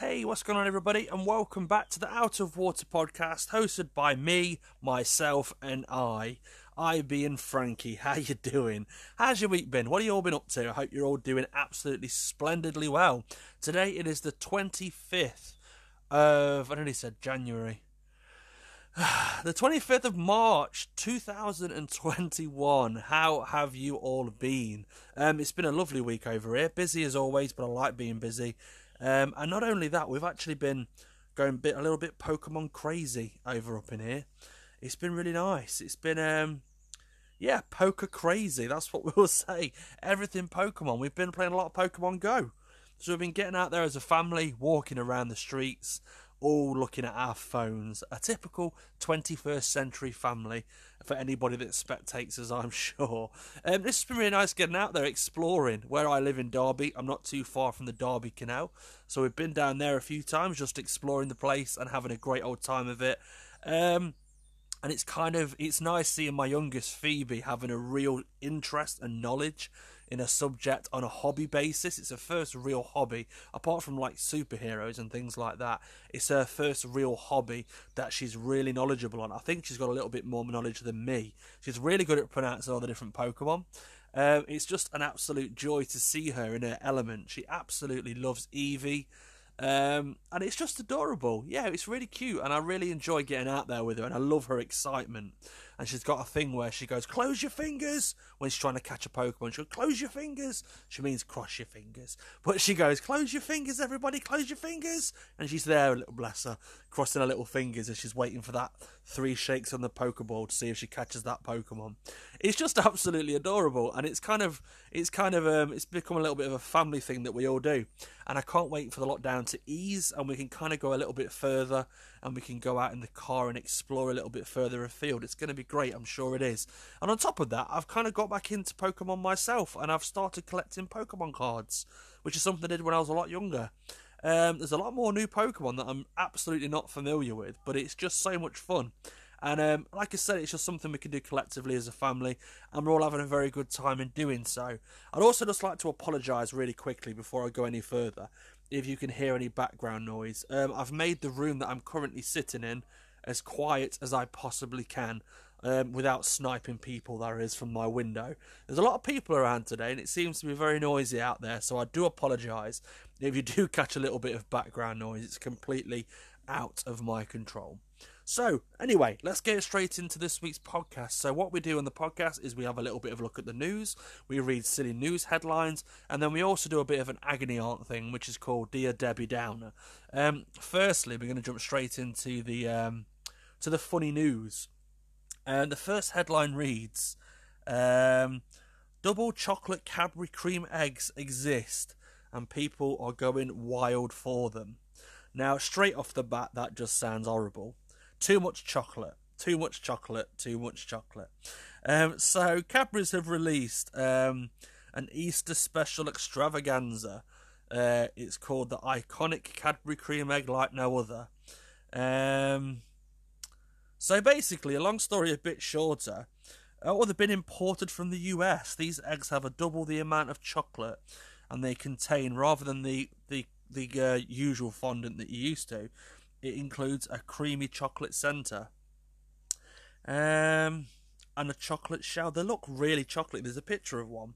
Hey, what's going on, everybody? And welcome back to the Out of Water podcast, hosted by me, myself, and I. I being Frankie. How you doing? How's your week been? What have you all been up to? I hope you're all doing absolutely splendidly well. Today it is the 25th of I nearly said January. the 25th of March 2021. How have you all been? Um, it's been a lovely week over here. Busy as always, but I like being busy. Um, and not only that, we've actually been going bit a little bit Pokemon crazy over up in here. It's been really nice. It's been um, yeah, poker crazy. That's what we'll say. Everything Pokemon. We've been playing a lot of Pokemon Go. So we've been getting out there as a family, walking around the streets, all looking at our phones. A typical 21st century family for anybody that spectates us, I'm sure. Um, this has been really nice getting out there, exploring. Where I live in Derby, I'm not too far from the Derby Canal. So we've been down there a few times, just exploring the place and having a great old time of it. Um, and it's kind of it's nice seeing my youngest Phoebe having a real interest and knowledge in a subject on a hobby basis. It's her first real hobby, apart from like superheroes and things like that. It's her first real hobby that she's really knowledgeable on. I think she's got a little bit more knowledge than me. She's really good at pronouncing all the different Pokemon. Um, it's just an absolute joy to see her in her element. She absolutely loves Eevee. Um, and it's just adorable. Yeah, it's really cute, and I really enjoy getting out there with her, and I love her excitement and she's got a thing where she goes, "Close your fingers" when she's trying to catch a Pokemon. She goes, "Close your fingers." She means cross your fingers, but she goes, "Close your fingers, everybody, close your fingers." And she's there, a little bless her, crossing her little fingers as she's waiting for that three shakes on the Pokeball to see if she catches that Pokemon. It's just absolutely adorable, and it's kind of, it's kind of, um, it's become a little bit of a family thing that we all do. And I can't wait for the lockdown to ease, and we can kind of go a little bit further, and we can go out in the car and explore a little bit further afield. It's going to be great, I'm sure it is. And on top of that, I've kind of got back into Pokemon myself, and I've started collecting Pokemon cards, which is something I did when I was a lot younger. Um, there's a lot more new Pokemon that I'm absolutely not familiar with, but it's just so much fun. And um, like I said, it's just something we can do collectively as a family, and we're all having a very good time in doing so. I'd also just like to apologise really quickly before I go any further if you can hear any background noise. Um, I've made the room that I'm currently sitting in as quiet as I possibly can um, without sniping people there is from my window. There's a lot of people around today and it seems to be very noisy out there, so I do apologise if you do catch a little bit of background noise. It's completely out of my control. So, anyway, let's get straight into this week's podcast. So, what we do on the podcast is we have a little bit of a look at the news, we read silly news headlines, and then we also do a bit of an agony aunt thing, which is called Dear Debbie Downer. Um, firstly, we're going to jump straight into the um, to the funny news. And the first headline reads um, Double chocolate Cadbury cream eggs exist, and people are going wild for them. Now, straight off the bat, that just sounds horrible. Too much chocolate. Too much chocolate. Too much chocolate. Um, so Cadbury's have released um, an Easter special extravaganza. Uh, it's called the iconic Cadbury cream egg like no other. Um, so basically, a long story a bit shorter. Uh, they've been imported from the US. These eggs have a double the amount of chocolate, and they contain rather than the the the uh, usual fondant that you used to, it includes a creamy chocolate centre. Um, and a chocolate shell. They look really chocolate. There's a picture of one.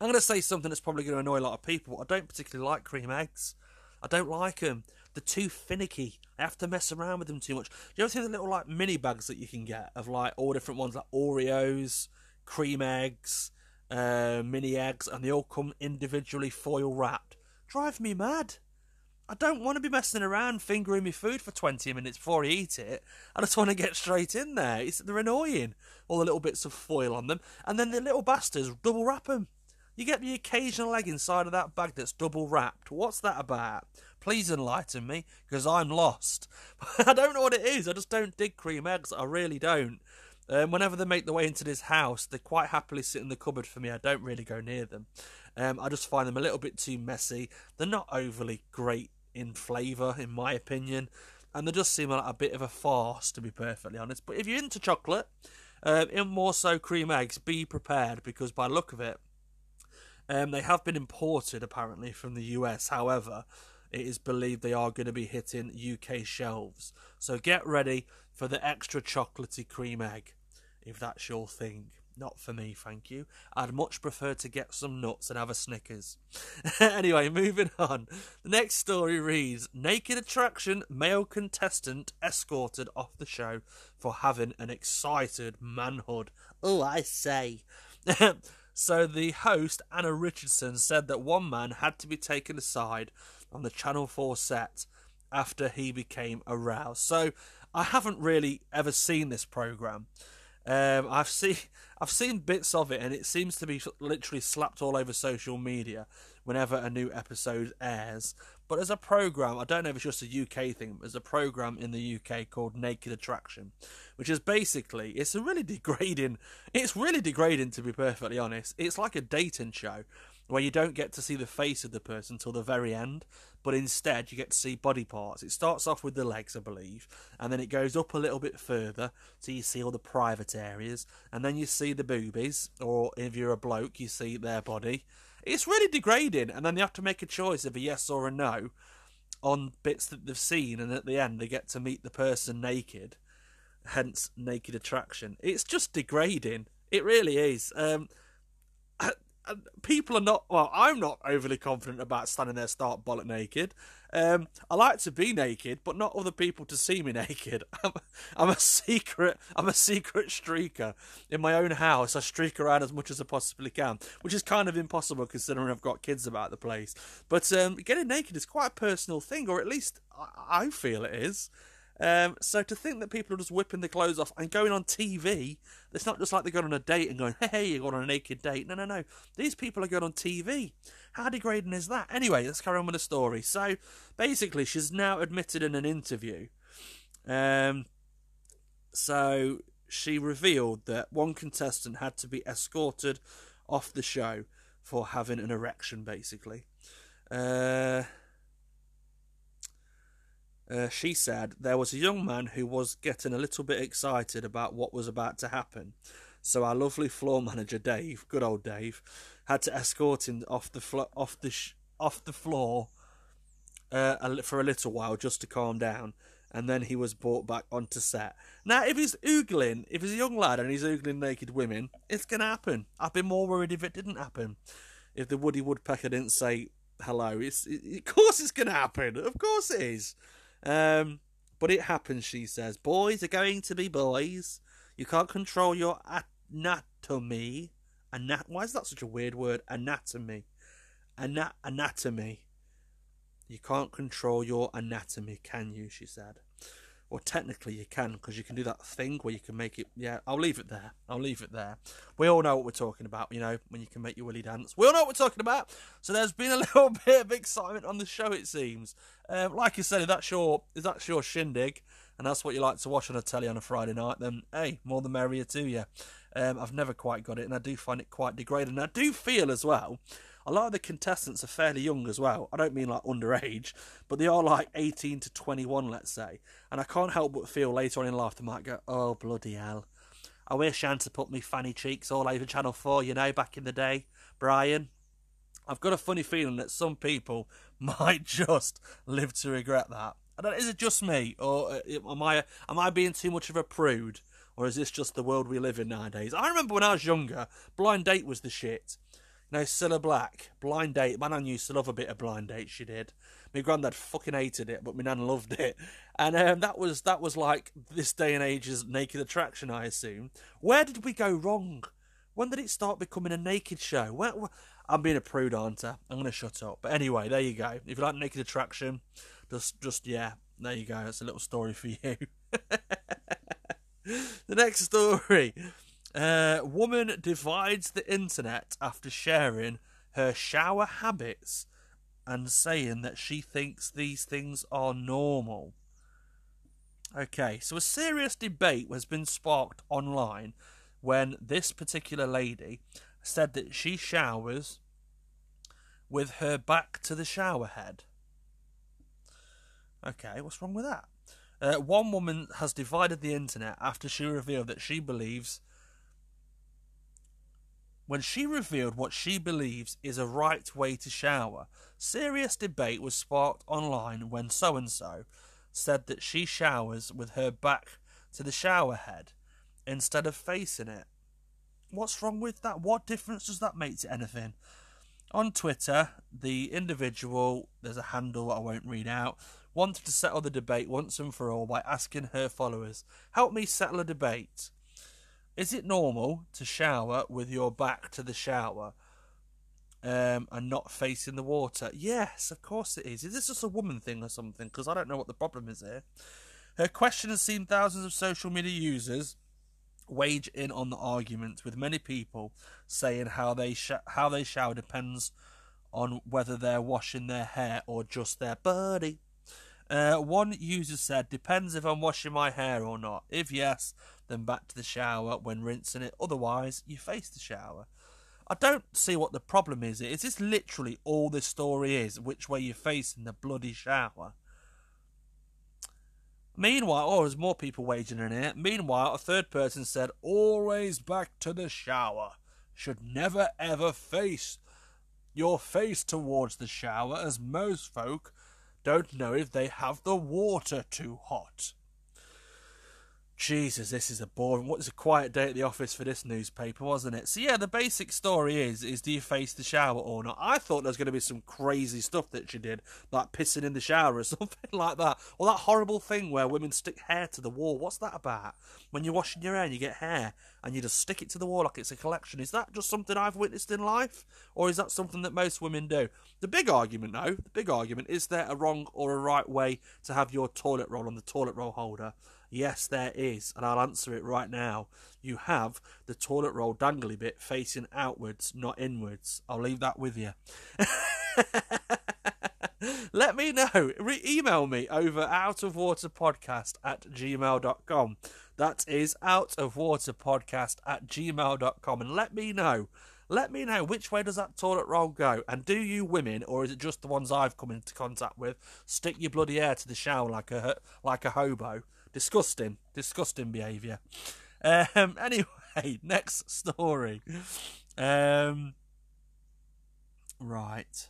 I'm going to say something that's probably going to annoy a lot of people. I don't particularly like cream eggs. I don't like them. They're too finicky. I have to mess around with them too much. Do you ever see the little like mini bags that you can get of like all different ones like Oreos, cream eggs, uh, mini eggs, and they all come individually foil wrapped? Drive me mad. I don't want to be messing around fingering my food for 20 minutes before I eat it. I just want to get straight in there. It's, they're annoying. All the little bits of foil on them. And then the little bastards double wrap them. You get the occasional egg inside of that bag that's double wrapped. What's that about? Please enlighten me, because I'm lost. I don't know what it is. I just don't dig cream eggs. I really don't. Um, whenever they make their way into this house, they quite happily sit in the cupboard for me. I don't really go near them. Um, I just find them a little bit too messy. They're not overly great in flavour, in my opinion, and they just seem like a bit of a farce, to be perfectly honest. But if you're into chocolate, uh, in more so cream eggs, be prepared because by look of it, um, they have been imported apparently from the US. However, it is believed they are going to be hitting UK shelves. So get ready for the extra chocolatey cream egg, if that's your thing. Not for me, thank you. I'd much prefer to get some nuts and have a Snickers. anyway, moving on. The next story reads Naked Attraction male contestant escorted off the show for having an excited manhood. Oh, I say. so the host, Anna Richardson, said that one man had to be taken aside on the Channel 4 set after he became aroused. So I haven't really ever seen this program. Um, I've seen I've seen bits of it, and it seems to be literally slapped all over social media whenever a new episode airs. But as a program, I don't know if it's just a UK thing. There's a program in the UK called Naked Attraction, which is basically it's a really degrading. It's really degrading to be perfectly honest. It's like a dating show where you don't get to see the face of the person till the very end, but instead you get to see body parts. It starts off with the legs, I believe, and then it goes up a little bit further, so you see all the private areas, and then you see the boobies, or if you're a bloke, you see their body. It's really degrading, and then they have to make a choice of a yes or a no on bits that they've seen, and at the end they get to meet the person naked, hence naked attraction. It's just degrading. It really is. Um, people are not. Well, I'm not overly confident about standing there start bollock naked. Um, I like to be naked, but not other people to see me naked. I'm, I'm, a secret. I'm a secret streaker in my own house. I streak around as much as I possibly can, which is kind of impossible considering I've got kids about the place. But um, getting naked is quite a personal thing, or at least I, I feel it is. Um, so to think that people are just whipping the clothes off and going on TV, it's not just like they're going on a date and going, hey, you're going on a naked date. No, no, no. These people are going on TV. How degrading is that? Anyway, let's carry on with the story. So basically, she's now admitted in an interview. Um, so she revealed that one contestant had to be escorted off the show for having an erection, basically. Uh, uh, she said there was a young man who was getting a little bit excited about what was about to happen. So our lovely floor manager Dave, good old Dave, had to escort him off the flo- off the sh- off the floor uh, for a little while just to calm down, and then he was brought back onto set. Now, if he's oogling, if he's a young lad and he's oogling naked women, it's gonna happen. I'd be more worried if it didn't happen. If the Woody Woodpecker didn't say hello, it's it, of course it's gonna happen. Of course it is. Um, but it happens, she says. Boys are going to be boys. You can't control your anatomy. Anat- Why is that such a weird word? Anatomy. Ana- anatomy. You can't control your anatomy, can you? She said. Or technically you can, because you can do that thing where you can make it. Yeah, I'll leave it there. I'll leave it there. We all know what we're talking about, you know, when you can make your willy dance. We all know what we're talking about. So there's been a little bit of excitement on the show, it seems. Um, like I said, if that's your if that's your shindig, and that's what you like to watch on a telly on a Friday night, then hey, more the merrier to you. Um, I've never quite got it, and I do find it quite degrading. I do feel as well a lot of the contestants are fairly young as well. I don't mean like underage, but they are like 18 to 21, let's say. And I can't help but feel later on in life they might go, oh, bloody hell. I wish I had put me fanny cheeks all over Channel 4, you know, back in the day, Brian. I've got a funny feeling that some people might just live to regret that. Is it just me, or uh, am I am I being too much of a prude, or is this just the world we live in nowadays? I remember when I was younger, blind date was the shit. No, Cilla Black, Blind Date. My nan used to love a bit of Blind Date. She did. My granddad fucking hated it, but my nan loved it. And um, that was that was like this day and age's Naked Attraction, I assume. Where did we go wrong? When did it start becoming a naked show? Where, where... I'm being a prude, aren't I? I'm gonna shut up. But anyway, there you go. If you like Naked Attraction, just just yeah, there you go. That's a little story for you. the next story. Uh, woman divides the internet after sharing her shower habits and saying that she thinks these things are normal. Okay, so a serious debate has been sparked online when this particular lady said that she showers with her back to the shower head. Okay, what's wrong with that? Uh, one woman has divided the internet after she revealed that she believes when she revealed what she believes is a right way to shower. Serious debate was sparked online when so and so said that she showers with her back to the shower head instead of facing it. What's wrong with that? What difference does that make to anything? On Twitter, the individual, there's a handle I won't read out, wanted to settle the debate once and for all by asking her followers, Help me settle a debate. Is it normal to shower with your back to the shower um, and not facing the water? Yes, of course it is. Is this just a woman thing or something? Because I don't know what the problem is here. Her question has seen thousands of social media users wage in on the argument, with many people saying how they sh- how they shower depends on whether they're washing their hair or just their body. Uh, one user said, "Depends if I'm washing my hair or not. If yes, then back to the shower when rinsing it. Otherwise, you face the shower." I don't see what the problem is. Is this literally all this story is? Which way you're facing the bloody shower? Meanwhile, oh, there's more people waging in here. Meanwhile, a third person said, always back to the shower. Should never ever face your face towards the shower, as most folk don't know if they have the water too hot. Jesus, this is a boring. What is a quiet day at the office for this newspaper, wasn't it? So yeah, the basic story is: is do you face the shower or not? I thought there was going to be some crazy stuff that she did, like pissing in the shower or something like that, or that horrible thing where women stick hair to the wall. What's that about? When you're washing your hair and you get hair and you just stick it to the wall like it's a collection. Is that just something I've witnessed in life, or is that something that most women do? The big argument, though, the big argument is there a wrong or a right way to have your toilet roll on the toilet roll holder? Yes, there is, and I'll answer it right now. You have the toilet roll dangly bit facing outwards, not inwards. I'll leave that with you. Let me know. Re- email me over outofwaterpodcast at gmail.com. That is outofwaterpodcast at gmail.com. And let me know. Let me know which way does that toilet roll go, and do you women, or is it just the ones I've come into contact with, stick your bloody hair to the shower like a like a hobo? Disgusting, disgusting behaviour. Um, anyway, next story. Um, right.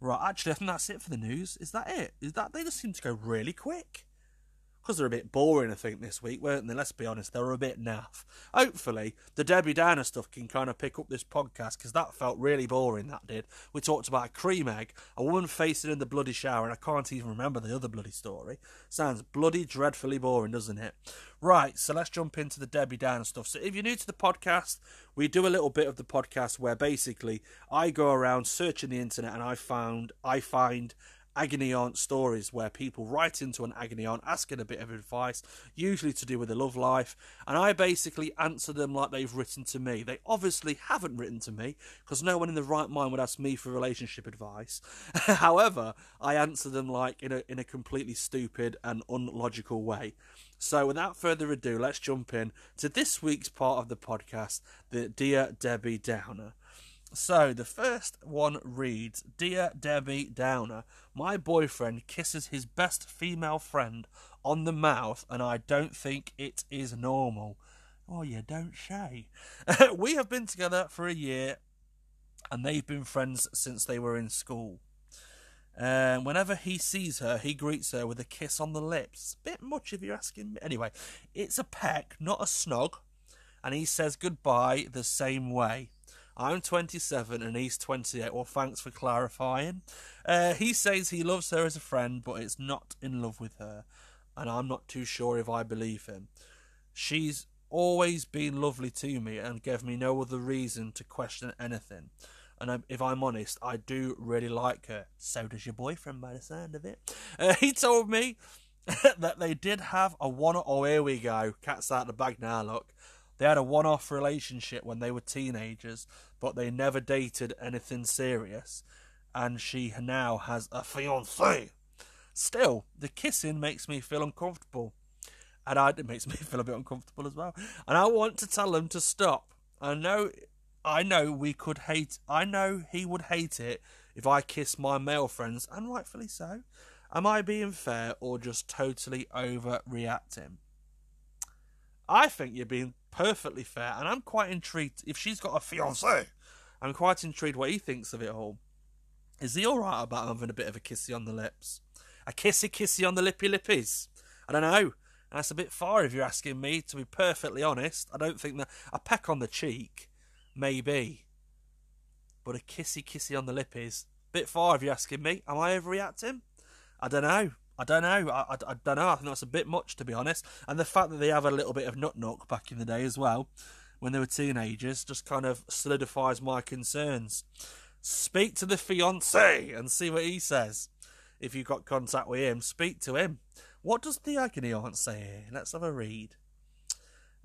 Right, actually, I think that's it for the news. Is that it? Is that they just seem to go really quick? Because they're a bit boring, I think, this week, weren't they? Let's be honest, they were a bit naff. Hopefully, the Debbie Downer stuff can kind of pick up this podcast because that felt really boring, that did. We talked about a cream egg, a woman facing in the bloody shower, and I can't even remember the other bloody story. Sounds bloody dreadfully boring, doesn't it? Right, so let's jump into the Debbie Downer stuff. So, if you're new to the podcast, we do a little bit of the podcast where basically I go around searching the internet and I found I find agony aunt stories where people write into an agony aunt asking a bit of advice, usually to do with their love life, and I basically answer them like they've written to me. They obviously haven't written to me because no one in the right mind would ask me for relationship advice. However, I answer them like in a in a completely stupid and unlogical way. So, without further ado, let's jump in to this week's part of the podcast, the Dear Debbie Downer. So the first one reads Dear Debbie Downer, my boyfriend kisses his best female friend on the mouth, and I don't think it is normal. Oh, you don't say. we have been together for a year, and they've been friends since they were in school. And whenever he sees her, he greets her with a kiss on the lips. Bit much if you're asking me. Anyway, it's a peck, not a snog, and he says goodbye the same way. I'm 27 and he's 28. Well, thanks for clarifying. Uh, he says he loves her as a friend, but is not in love with her, and I'm not too sure if I believe him. She's always been lovely to me and gave me no other reason to question anything. And if I'm honest, I do really like her. So does your boyfriend, by the sound of it. Uh, he told me that they did have a one. Oh, here we go. Cat's out of the bag now. Look, they had a one off relationship when they were teenagers, but they never dated anything serious, and she now has a fiance. Still, the kissing makes me feel uncomfortable, and I, it makes me feel a bit uncomfortable as well. And I want to tell them to stop. I know, I know we could hate. I know he would hate it if I kiss my male friends, and rightfully so. Am I being fair or just totally overreacting? I think you're being perfectly fair, and I'm quite intrigued. If she's got a fiance, I'm quite intrigued what he thinks of it all. Is he alright about having a bit of a kissy on the lips? A kissy kissy on the lippy lippies? I don't know. That's a bit far if you're asking me, to be perfectly honest. I don't think that. A peck on the cheek, maybe. But a kissy kissy on the lippies? Bit far if you're asking me. Am I overreacting? I don't know. I don't know. I, I, I, don't know. I think that's a bit much, to be honest. And the fact that they have a little bit of nut knock back in the day as well, when they were teenagers, just kind of solidifies my concerns. Speak to the fiance and see what he says. If you've got contact with him, speak to him. What does the agony aunt say? Let's have a read.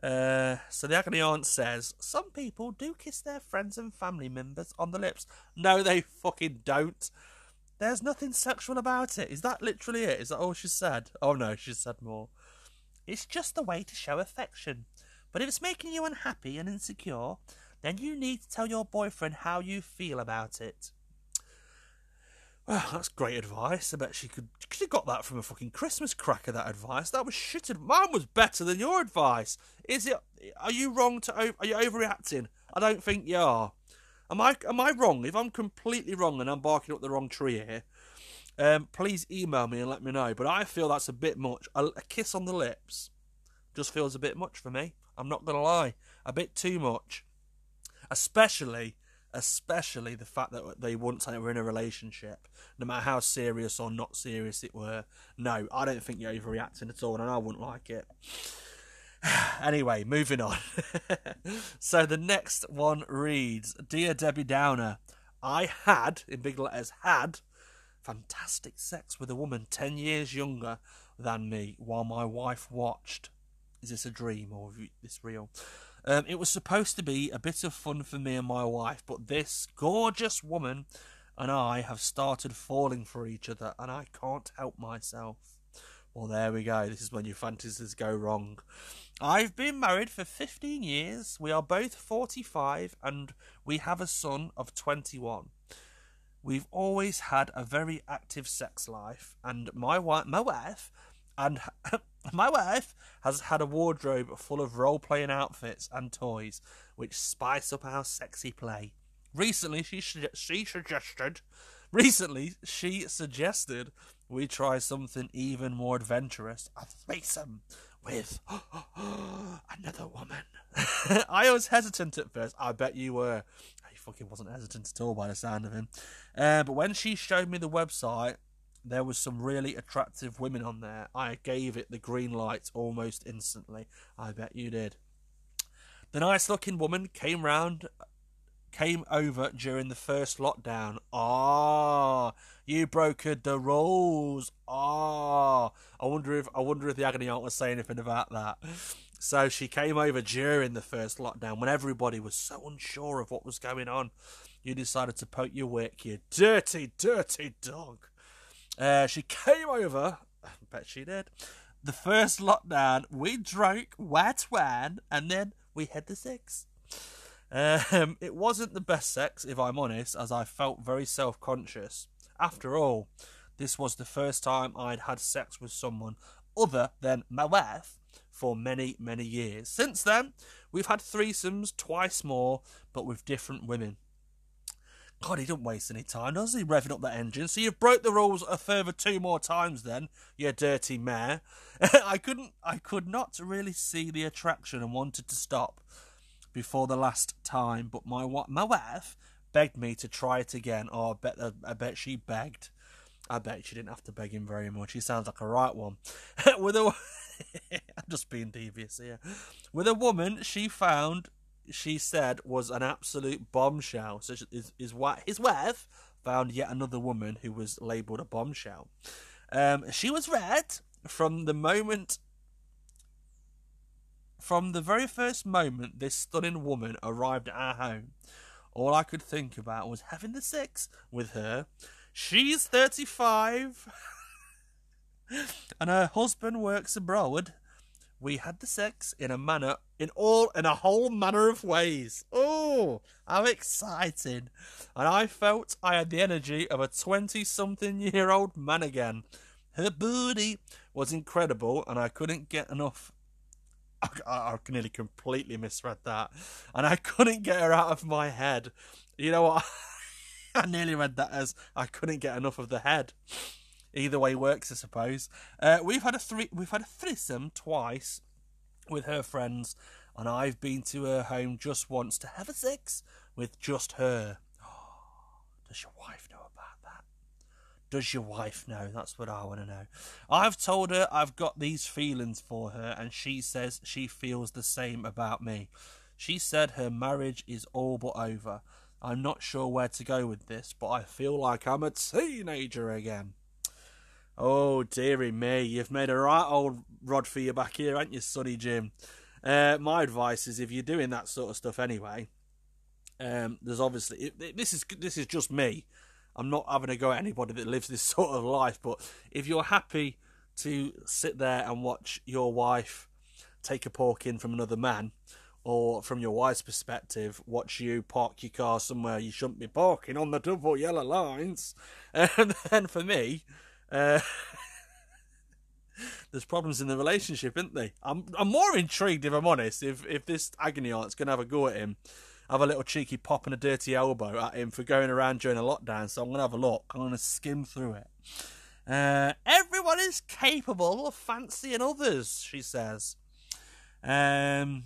Uh, so the agony aunt says, Some people do kiss their friends and family members on the lips. No, they fucking don't. There's nothing sexual about it. Is that literally it? Is that all she said? Oh no, she said more. It's just a way to show affection. But if it's making you unhappy and insecure, then you need to tell your boyfriend how you feel about it. Well, that's great advice. I bet she could. She got that from a fucking Christmas cracker. That advice. That was shit. Mine was better than your advice. Is it? Are you wrong to? Are you overreacting? I don't think you are. Am I am I wrong? If I'm completely wrong and I'm barking up the wrong tree here, um, please email me and let me know. But I feel that's a bit much. A, a kiss on the lips just feels a bit much for me. I'm not gonna lie, a bit too much. Especially, especially the fact that they say we're in a relationship, no matter how serious or not serious it were. No, I don't think you're overreacting at all, and I wouldn't like it. anyway, moving on. so the next one reads Dear Debbie Downer, I had, in big letters, had fantastic sex with a woman 10 years younger than me while my wife watched. Is this a dream or is this real? Um, it was supposed to be a bit of fun for me and my wife, but this gorgeous woman and I have started falling for each other, and I can't help myself. Well, there we go. This is when your fantasies go wrong. I've been married for 15 years. We are both 45 and we have a son of 21. We've always had a very active sex life and my wife, my wife and my wife has had a wardrobe full of role-playing outfits and toys which spice up our sexy play. Recently she she suggested recently she suggested we try something even more adventurous, a threesome with another woman. I was hesitant at first. I bet you were. He fucking wasn't hesitant at all by the sound of him. Uh, but when she showed me the website, there was some really attractive women on there. I gave it the green light almost instantly. I bet you did. The nice looking woman came round came over during the first lockdown. Ah, you brokered the rules. Ah, I wonder if I wonder if the agony aunt was saying anything about that. So she came over during the first lockdown when everybody was so unsure of what was going on. You decided to poke your wick, you dirty, dirty dog. Uh, she came over. I bet she did. The first lockdown, we drank wet wine, and then we had the sex. Um, it wasn't the best sex, if I'm honest, as I felt very self conscious. After all, this was the first time I'd had sex with someone other than my wife for many, many years. Since then, we've had threesomes twice more, but with different women. God, he don't waste any time, does he, revving up that engine? So you've broke the rules a further two more times then, you dirty mare. I couldn't, I could not really see the attraction and wanted to stop before the last time, but my my wife begged me to try it again. Oh, I bet I bet she begged. I bet she didn't have to beg him very much. He sounds like a right one. With a, I'm just being devious here. With a woman she found, she said was an absolute bombshell. So his his, his wife found yet another woman who was labelled a bombshell. Um, she was red from the moment from the very first moment this stunning woman arrived at our home, all I could think about was having the sex with her. She's 35 and her husband works abroad. We had the sex in a manner, in all, in a whole manner of ways. Oh, how exciting! And I felt I had the energy of a 20 something year old man again. Her booty was incredible, and I couldn't get enough I, I nearly completely misread that, and I couldn't get her out of my head. You know what? I nearly read that as I couldn't get enough of the head. Either way works, I suppose. Uh, we've had a three, we've had a threesome twice with her friends, and I've been to her home just once to have a sex with just her. does your wife know? Does your wife know? That's what I want to know. I've told her I've got these feelings for her, and she says she feels the same about me. She said her marriage is all but over. I'm not sure where to go with this, but I feel like I'm a teenager again. Oh, dearie me, you've made a right old rod for you back here, haven't you, Sonny Jim? Uh, my advice is if you're doing that sort of stuff anyway, um, there's obviously it, it, this is this is just me. I'm not having a go at anybody that lives this sort of life, but if you're happy to sit there and watch your wife take a pork in from another man, or from your wife's perspective, watch you park your car somewhere you shouldn't be parking on the double yellow lines, and then for me, uh, there's problems in the relationship, isn't there? I'm I'm more intrigued, if I'm honest, if if this agony aunt's gonna have a go at him, have a little cheeky pop and a dirty elbow at him for going around during a lockdown. So I'm gonna have a look. I'm gonna skim through it. Uh, everyone is capable of fancying others, she says. Um,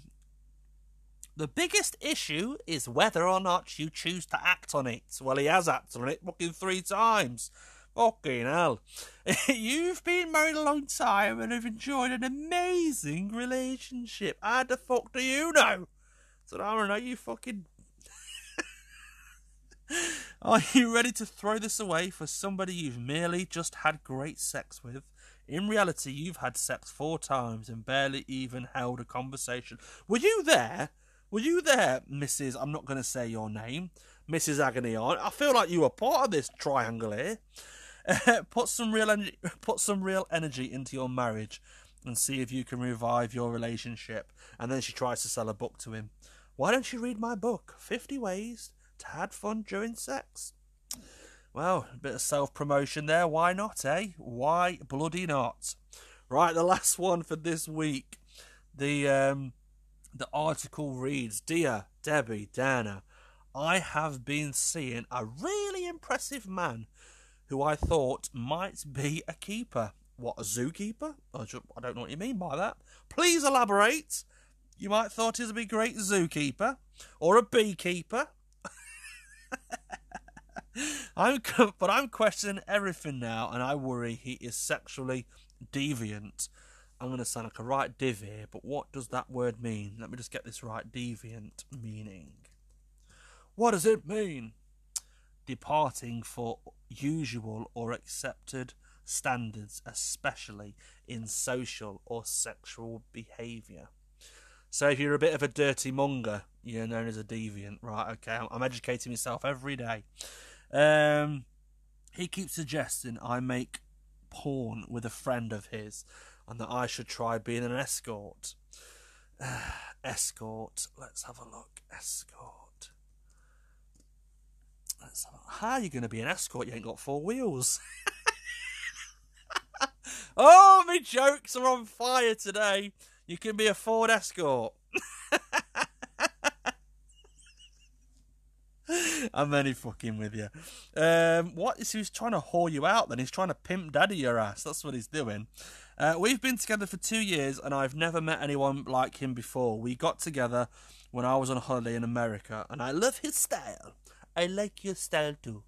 the biggest issue is whether or not you choose to act on it. Well, he has acted on it fucking three times. Fucking hell. You've been married a long time and have enjoyed an amazing relationship. How the fuck do you know? I don't know, you fucking. Are you ready to throw this away for somebody you've merely just had great sex with? In reality, you've had sex four times and barely even held a conversation. Were you there? Were you there, Mrs. I'm not going to say your name, Mrs. Agony Aunt? I feel like you were part of this triangle here. put some real energy, put some real energy into your marriage, and see if you can revive your relationship. And then she tries to sell a book to him. Why don't you read my book, Fifty Ways to Have Fun During Sex? Well, a bit of self promotion there. Why not, eh? Why bloody not? Right, the last one for this week. The um, the article reads, "Dear Debbie Dana, I have been seeing a really impressive man who I thought might be a keeper. What, a zookeeper? I don't know what you mean by that. Please elaborate. You might thought he'd be a great zookeeper or a beekeeper. I'm, but I'm questioning everything now, and I worry he is sexually deviant. I'm going to sound like a right div here, but what does that word mean? Let me just get this right. Deviant meaning. What does it mean? departing for usual or accepted standards, especially in social or sexual behaviour. So if you're a bit of a dirty monger, you're known as a deviant, right? Okay, I'm educating myself every day. Um, he keeps suggesting I make porn with a friend of his, and that I should try being an escort. escort. Let's have a look. Escort. Let's have a... How are you going to be an escort? You ain't got four wheels. oh, my jokes are on fire today. You can be a Ford Escort. I'm only fucking with you. Um, what is he's trying to whore you out? Then he's trying to pimp daddy your ass. That's what he's doing. Uh, we've been together for two years, and I've never met anyone like him before. We got together when I was on holiday in America, and I love his style. I like your style too.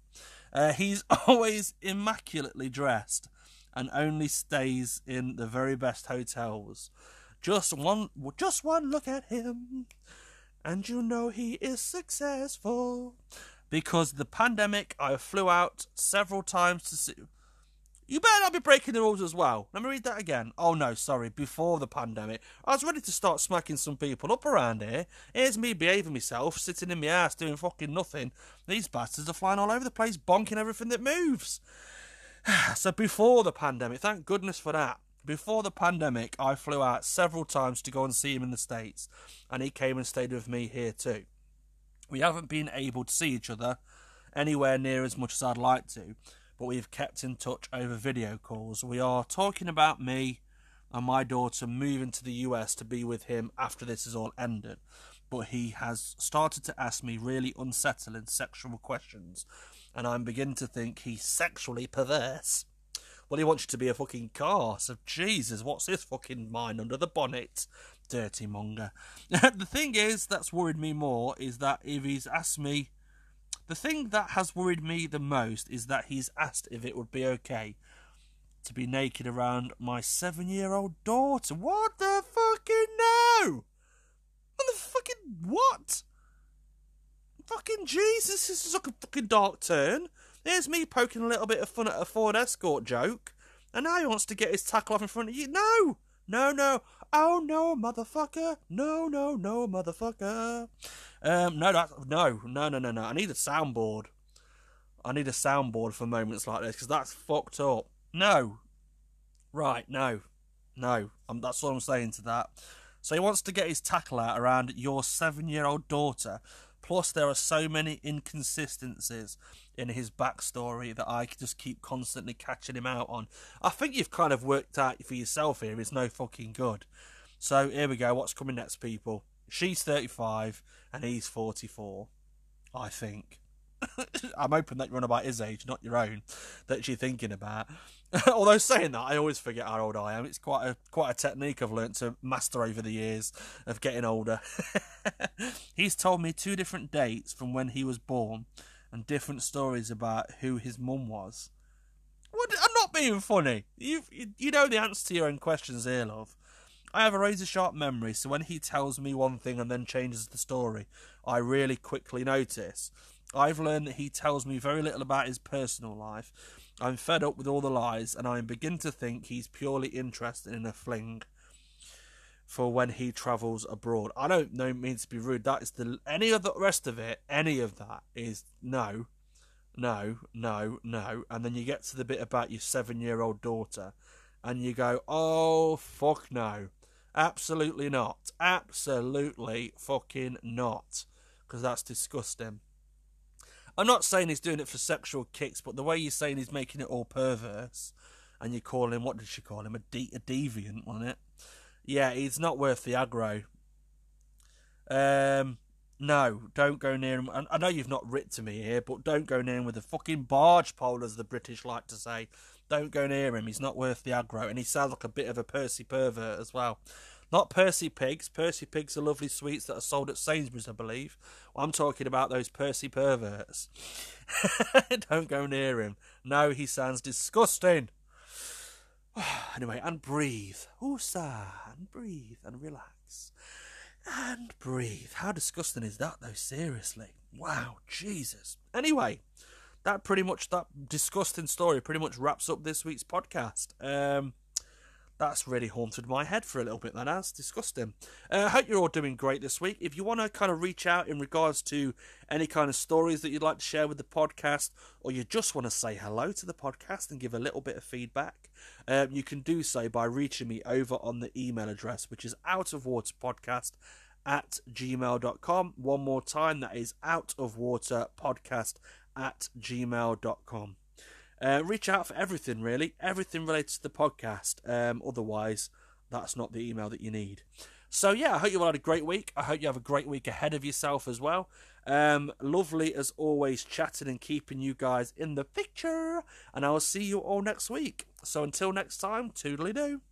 Uh, he's always immaculately dressed and only stays in the very best hotels. Just one, just one look at him, and you know he is successful. Because the pandemic, I flew out several times to see. You better not be breaking the rules as well. Let me read that again. Oh no, sorry, before the pandemic. I was ready to start smacking some people up around here. Here's me behaving myself, sitting in my ass doing fucking nothing. These bastards are flying all over the place, bonking everything that moves. so before the pandemic, thank goodness for that. Before the pandemic, I flew out several times to go and see him in the States, and he came and stayed with me here too. We haven't been able to see each other anywhere near as much as I'd like to, but we've kept in touch over video calls. We are talking about me and my daughter moving to the US to be with him after this is all ended. But he has started to ask me really unsettling sexual questions, and I'm beginning to think he's sexually perverse. Well, he wants you to be a fucking car, so Jesus, what's his fucking mind under the bonnet? Dirty monger. the thing is, that's worried me more is that if he's asked me. The thing that has worried me the most is that he's asked if it would be okay to be naked around my seven year old daughter. What the fucking no? What the fucking what? Fucking Jesus, this is like a fucking dark turn. There's me poking a little bit of fun at a Ford Escort joke, and now he wants to get his tackle off in front of you. No! No, no. Oh no, motherfucker. No, no, no, motherfucker. Um, no, that, no, no, no, no, no. I need a soundboard. I need a soundboard for moments like this because that's fucked up. No. Right, no. No. Um, that's what I'm saying to that. So he wants to get his tackle out around your seven year old daughter. Plus, there are so many inconsistencies in his backstory that I just keep constantly catching him out on. I think you've kind of worked out for yourself here, it's no fucking good. So here we go. What's coming next, people? She's 35 and he's 44. I think. I'm hoping that you're on about his age, not your own, that you're thinking about. Although saying that, I always forget how old I am. It's quite a quite a technique I've learnt to master over the years of getting older. He's told me two different dates from when he was born, and different stories about who his mum was. What? I'm not being funny. You you know the answer to your own questions here, love. I have a razor sharp memory, so when he tells me one thing and then changes the story, I really quickly notice. I've learned that he tells me very little about his personal life. I'm fed up with all the lies, and I begin to think he's purely interested in a fling for when he travels abroad. I don't know mean to be rude. That is the any of the rest of it, any of that is no, no, no, no. And then you get to the bit about your seven year old daughter, and you go, Oh fuck no. Absolutely not. Absolutely fucking not. Because that's disgusting. I'm not saying he's doing it for sexual kicks, but the way you're saying he's making it all perverse, and you call him, what did she call him? A, de- a deviant, wasn't it? Yeah, he's not worth the aggro. Um, no, don't go near him. I know you've not writ to me here, but don't go near him with a fucking barge pole, as the British like to say. Don't go near him. He's not worth the aggro, and he sounds like a bit of a Percy pervert as well. Not Percy Pigs. Percy Pigs are lovely sweets that are sold at Sainsbury's, I believe. Well, I'm talking about those Percy perverts. Don't go near him. No, he sounds disgusting. anyway, and breathe. Oosa, and breathe, and relax. And breathe. How disgusting is that, though? Seriously. Wow, Jesus. Anyway, that pretty much, that disgusting story pretty much wraps up this week's podcast. Um, that's really haunted my head for a little bit. That has disgusting. Uh, I hope you're all doing great this week. If you want to kind of reach out in regards to any kind of stories that you'd like to share with the podcast, or you just want to say hello to the podcast and give a little bit of feedback, um, you can do so by reaching me over on the email address, which is out of water podcast at gmail.com. One more time, that is out of water podcast at gmail.com. Uh, reach out for everything, really. Everything related to the podcast. Um, otherwise, that's not the email that you need. So, yeah, I hope you all had a great week. I hope you have a great week ahead of yourself as well. Um, lovely as always, chatting and keeping you guys in the picture. And I will see you all next week. So, until next time, toodly doo.